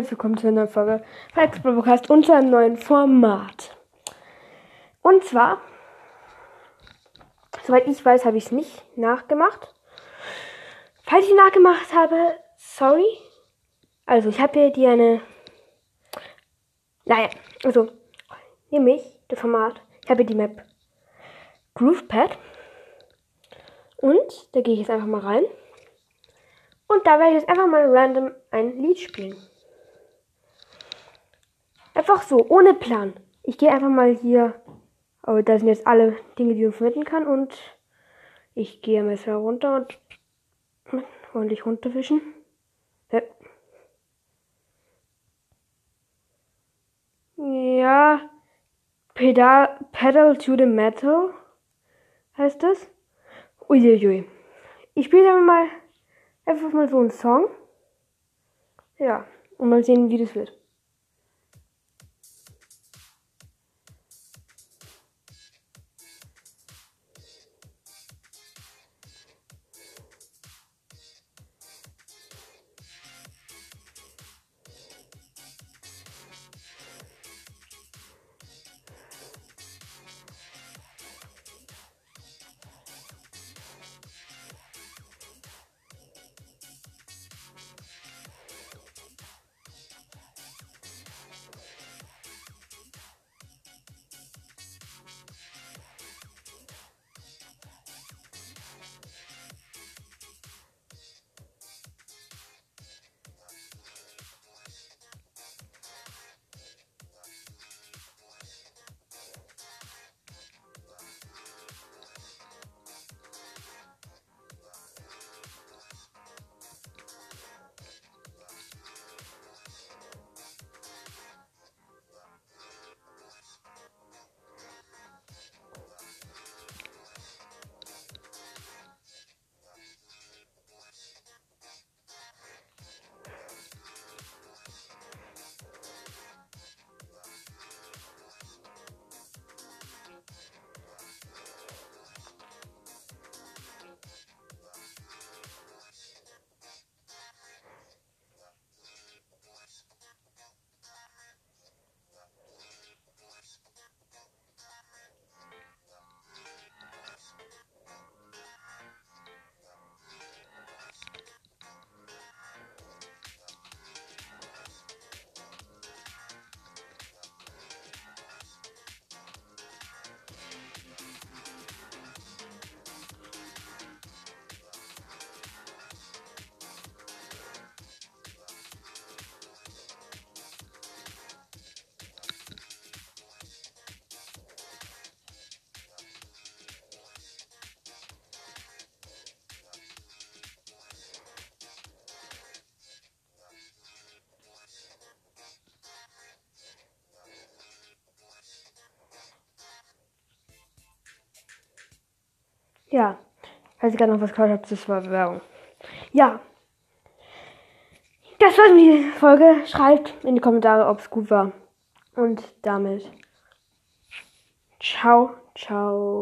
herzlich willkommen zu einer neuen Folge Podcast und zu einem neuen Format. Und zwar, soweit ich weiß, habe ich es nicht nachgemacht. Falls ich nachgemacht habe, sorry. Also, ich habe hier die eine. Naja, also, nämlich das Format. Ich habe die Map GroovePad. Und da gehe ich jetzt einfach mal rein. Und da werde ich jetzt einfach mal random ein Lied spielen. Einfach so, ohne Plan. Ich gehe einfach mal hier. Aber da sind jetzt alle Dinge, die man verwenden kann. Und ich gehe mal Messer runter und ordentlich runterwischen. Ja. Pedal, Pedal to the Metal heißt das. Uiuiui. Ich spiele mal einfach mal so einen Song. Ja, und mal sehen, wie das wird. Ja, falls ihr gerade noch was gehört habt, das war Werbung. Ja. Das war's mit dieser Folge. Schreibt in die Kommentare, ob es gut war. Und damit. Ciao, ciao.